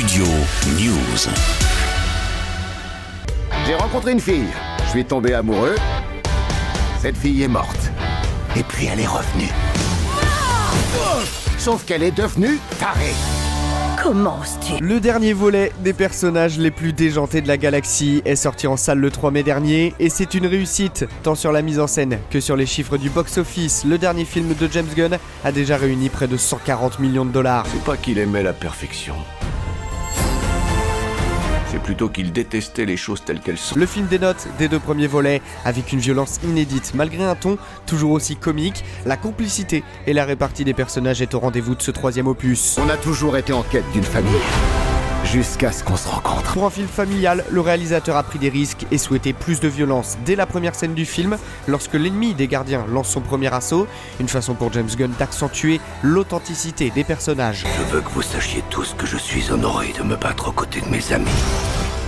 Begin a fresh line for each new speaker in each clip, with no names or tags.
Studio News.
J'ai rencontré une fille. Je suis tombé amoureux. Cette fille est morte. Et puis elle est revenue. Sauf qu'elle est devenue tarée.
Comment oses-tu?
Le dernier volet des personnages les plus déjantés de la galaxie est sorti en salle le 3 mai dernier et c'est une réussite, tant sur la mise en scène que sur les chiffres du box-office. Le dernier film de James Gunn a déjà réuni près de 140 millions de dollars.
C'est pas qu'il aimait la perfection. C'est plutôt qu'il détestait les choses telles qu'elles sont.
Le film dénote des deux premiers volets avec une violence inédite. Malgré un ton toujours aussi comique, la complicité et la répartie des personnages est au rendez-vous de ce troisième opus.
On a toujours été en quête d'une famille. Jusqu'à ce qu'on se rencontre.
Pour un film familial, le réalisateur a pris des risques et souhaitait plus de violence dès la première scène du film, lorsque l'ennemi des gardiens lance son premier assaut, une façon pour James Gunn d'accentuer l'authenticité des personnages.
Je veux que vous sachiez tous que je suis honoré de me battre aux côtés de mes amis.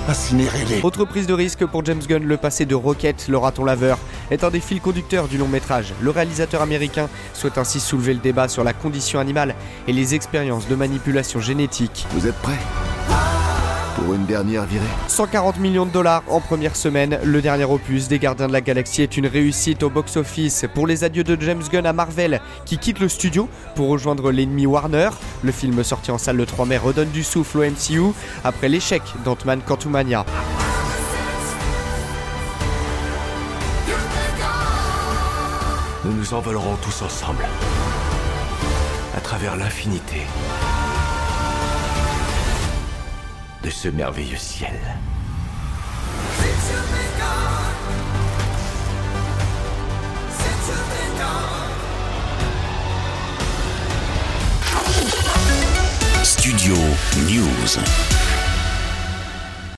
Incinérez-les.
Autre prise de risque pour James Gunn, le passé de Rocket, le raton laveur, est un des fils conducteurs du long métrage. Le réalisateur américain souhaite ainsi soulever le débat sur la condition animale et les expériences de manipulation génétique.
Vous êtes prêts? Pour une dernière virée
140 millions de dollars en première semaine, le dernier opus des Gardiens de la Galaxie est une réussite au box-office pour les adieux de James Gunn à Marvel qui quitte le studio pour rejoindre l'ennemi Warner. Le film sorti en salle le 3 mai redonne du souffle au MCU après l'échec d'Ant-Man Quantumania.
Nous nous envolerons tous ensemble. À travers l'infinité. De ce merveilleux ciel.
Studio News.